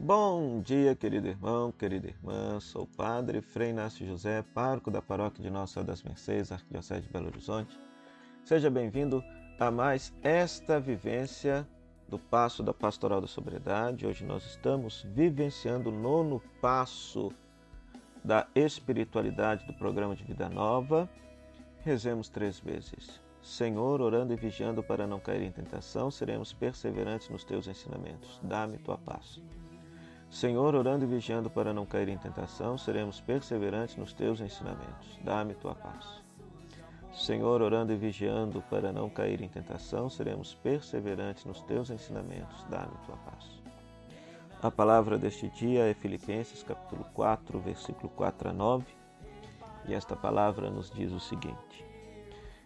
Bom dia, querido irmão, querida irmã. Sou o Padre Frei Inácio José, pároco da paróquia de Nossa Senhora das Mercês, Arquidiocese de Belo Horizonte. Seja bem-vindo a mais esta vivência do Passo da Pastoral da Sobriedade. Hoje nós estamos vivenciando o nono passo da espiritualidade do programa de Vida Nova. Rezemos três vezes. Senhor, orando e vigiando para não cair em tentação, seremos perseverantes nos teus ensinamentos. Dá-me tua paz. Senhor, orando e vigiando para não cair em tentação, seremos perseverantes nos teus ensinamentos. Dá-me tua paz. Senhor, orando e vigiando para não cair em tentação, seremos perseverantes nos teus ensinamentos. Dá-me tua paz. A palavra deste dia é Filipenses capítulo 4, versículo 4 a 9, e esta palavra nos diz o seguinte: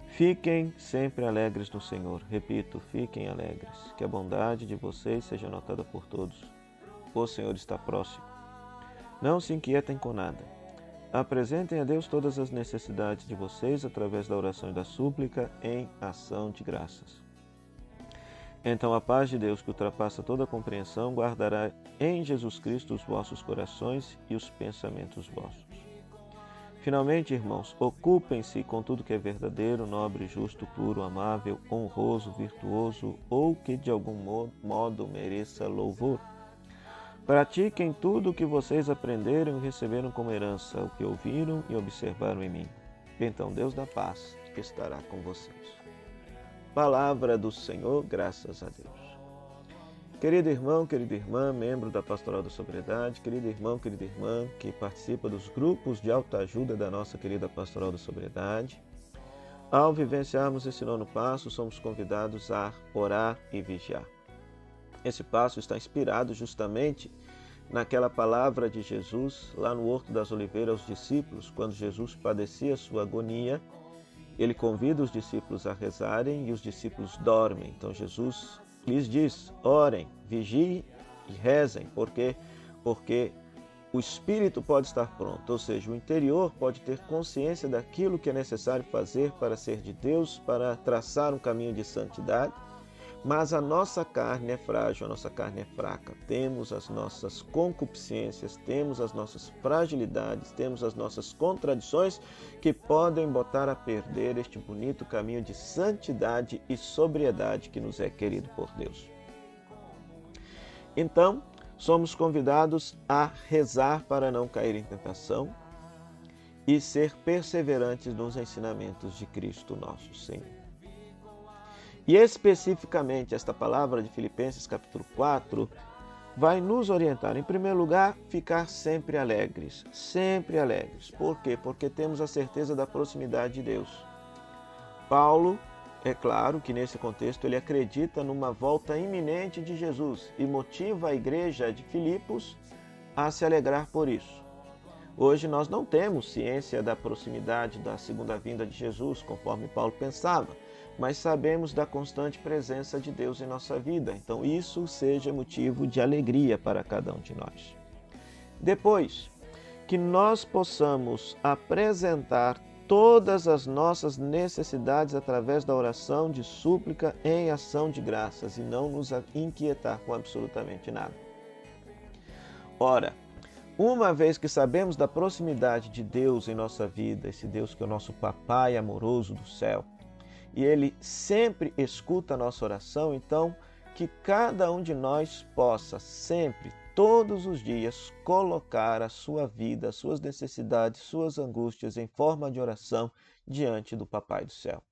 Fiquem sempre alegres no Senhor. Repito, fiquem alegres. Que a bondade de vocês seja notada por todos o Senhor está próximo. Não se inquietem com nada. Apresentem a Deus todas as necessidades de vocês através da oração e da súplica em ação de graças. Então a paz de Deus, que ultrapassa toda compreensão, guardará em Jesus Cristo os vossos corações e os pensamentos vossos. Finalmente, irmãos, ocupem-se com tudo que é verdadeiro, nobre, justo, puro, amável, honroso, virtuoso ou que de algum modo mereça louvor. Pratiquem tudo o que vocês aprenderam e receberam como herança, o que ouviram e observaram em mim. Então Deus da paz estará com vocês. Palavra do Senhor, graças a Deus. Querido irmão, querida irmã, membro da Pastoral da Sobriedade, querido irmão, querida irmã que participa dos grupos de autoajuda da nossa querida Pastoral da Sobriedade, ao vivenciarmos esse nono passo, somos convidados a orar e vigiar. Esse passo está inspirado justamente naquela palavra de Jesus lá no Horto das Oliveiras aos discípulos, quando Jesus padecia sua agonia, ele convida os discípulos a rezarem e os discípulos dormem. Então Jesus lhes diz: orem, vigiem e rezem, porque porque o espírito pode estar pronto, ou seja, o interior pode ter consciência daquilo que é necessário fazer para ser de Deus, para traçar um caminho de santidade mas a nossa carne é frágil, a nossa carne é fraca. Temos as nossas concupiscências, temos as nossas fragilidades, temos as nossas contradições que podem botar a perder este bonito caminho de santidade e sobriedade que nos é querido por Deus. Então, somos convidados a rezar para não cair em tentação e ser perseverantes nos ensinamentos de Cristo nosso Senhor. E especificamente esta palavra de Filipenses capítulo 4 vai nos orientar, em primeiro lugar, ficar sempre alegres, sempre alegres. Por quê? Porque temos a certeza da proximidade de Deus. Paulo, é claro que nesse contexto ele acredita numa volta iminente de Jesus e motiva a igreja de Filipos a se alegrar por isso. Hoje nós não temos ciência da proximidade da segunda vinda de Jesus, conforme Paulo pensava mas sabemos da constante presença de Deus em nossa vida. Então, isso seja motivo de alegria para cada um de nós. Depois, que nós possamos apresentar todas as nossas necessidades através da oração de súplica em ação de graças e não nos inquietar com absolutamente nada. Ora, uma vez que sabemos da proximidade de Deus em nossa vida, esse Deus que é o nosso papai amoroso do céu, e Ele sempre escuta a nossa oração, então que cada um de nós possa sempre, todos os dias, colocar a sua vida, as suas necessidades, suas angústias em forma de oração diante do Papai do céu.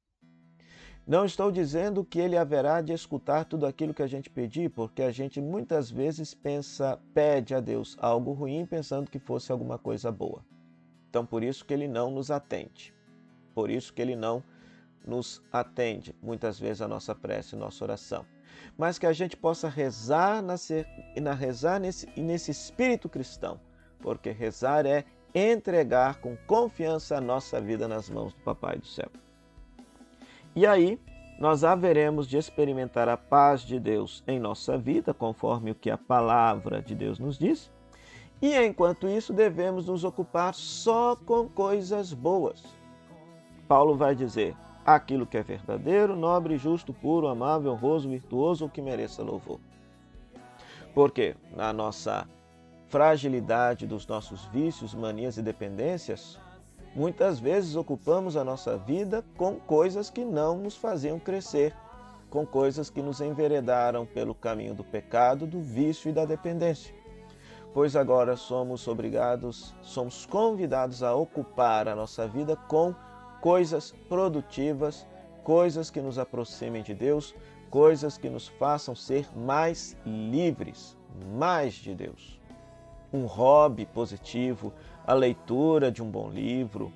Não estou dizendo que ele haverá de escutar tudo aquilo que a gente pedir, porque a gente muitas vezes pensa, pede a Deus algo ruim pensando que fosse alguma coisa boa. Então por isso que ele não nos atende. Por isso que ele não nos atende muitas vezes a nossa prece, a nossa oração. Mas que a gente possa rezar, na, na rezar nesse, nesse espírito cristão, porque rezar é entregar com confiança a nossa vida nas mãos do Papai do céu. E aí, nós haveremos de experimentar a paz de Deus em nossa vida, conforme o que a palavra de Deus nos diz. E enquanto isso, devemos nos ocupar só com coisas boas. Paulo vai dizer: aquilo que é verdadeiro, nobre, justo, puro, amável, honroso, virtuoso ou que mereça louvor. Porque na nossa fragilidade dos nossos vícios, manias e dependências, muitas vezes ocupamos a nossa vida com coisas que não nos faziam crescer, com coisas que nos enveredaram pelo caminho do pecado, do vício e da dependência. Pois agora somos obrigados, somos convidados a ocupar a nossa vida com coisas produtivas, coisas que nos aproximem de Deus, coisas que nos façam ser mais livres, mais de Deus. Um hobby positivo, a leitura de um bom livro,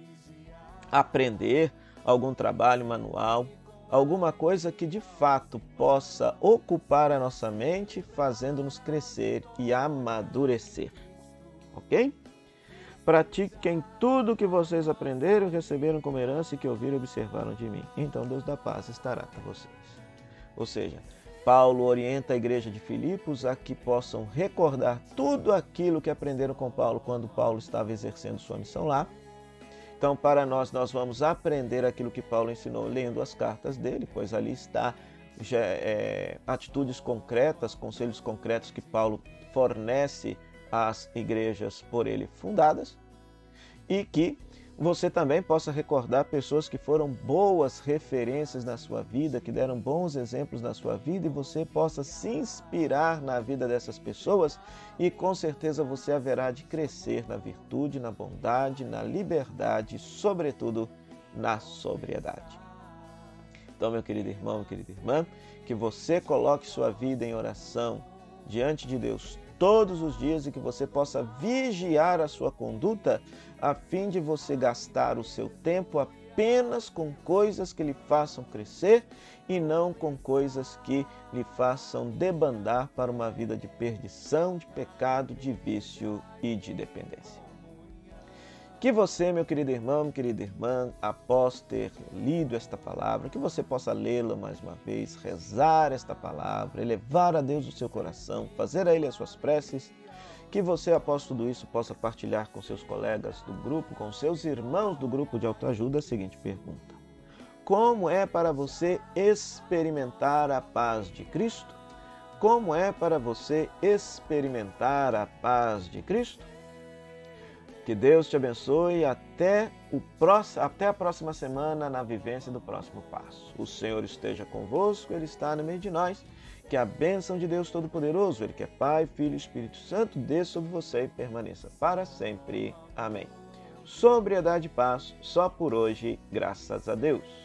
aprender algum trabalho manual, alguma coisa que de fato possa ocupar a nossa mente, fazendo-nos crescer e amadurecer. Ok? Pratiquem tudo o que vocês aprenderam, receberam como herança e que ouviram e observaram de mim. Então Deus da paz estará com vocês. Ou seja, Paulo orienta a igreja de Filipos a que possam recordar tudo aquilo que aprenderam com Paulo quando Paulo estava exercendo sua missão lá. Então, para nós, nós vamos aprender aquilo que Paulo ensinou lendo as cartas dele, pois ali está já, é, atitudes concretas, conselhos concretos que Paulo fornece às igrejas por ele fundadas e que você também possa recordar pessoas que foram boas referências na sua vida, que deram bons exemplos na sua vida e você possa se inspirar na vida dessas pessoas e com certeza você haverá de crescer na virtude, na bondade, na liberdade, sobretudo na sobriedade. Então, meu querido irmão, minha querida irmã, que você coloque sua vida em oração diante de Deus todos os dias e que você possa vigiar a sua conduta a fim de você gastar o seu tempo apenas com coisas que lhe façam crescer e não com coisas que lhe façam debandar para uma vida de perdição, de pecado, de vício e de dependência. Que você, meu querido irmão, querida irmã, após ter lido esta palavra, que você possa lê-la mais uma vez, rezar esta palavra, elevar a Deus o seu coração, fazer a Ele as suas preces, que você, após tudo isso, possa partilhar com seus colegas do grupo, com seus irmãos do grupo de autoajuda a seguinte pergunta: Como é para você experimentar a paz de Cristo? Como é para você experimentar a paz de Cristo? Que Deus te abençoe até, o próximo, até a próxima semana na vivência do próximo passo. O Senhor esteja convosco, Ele está no meio de nós. Que a bênção de Deus Todo-Poderoso, Ele que é Pai, Filho e Espírito Santo, dê sobre você e permaneça para sempre. Amém. Sobriedade e paz, só por hoje, graças a Deus.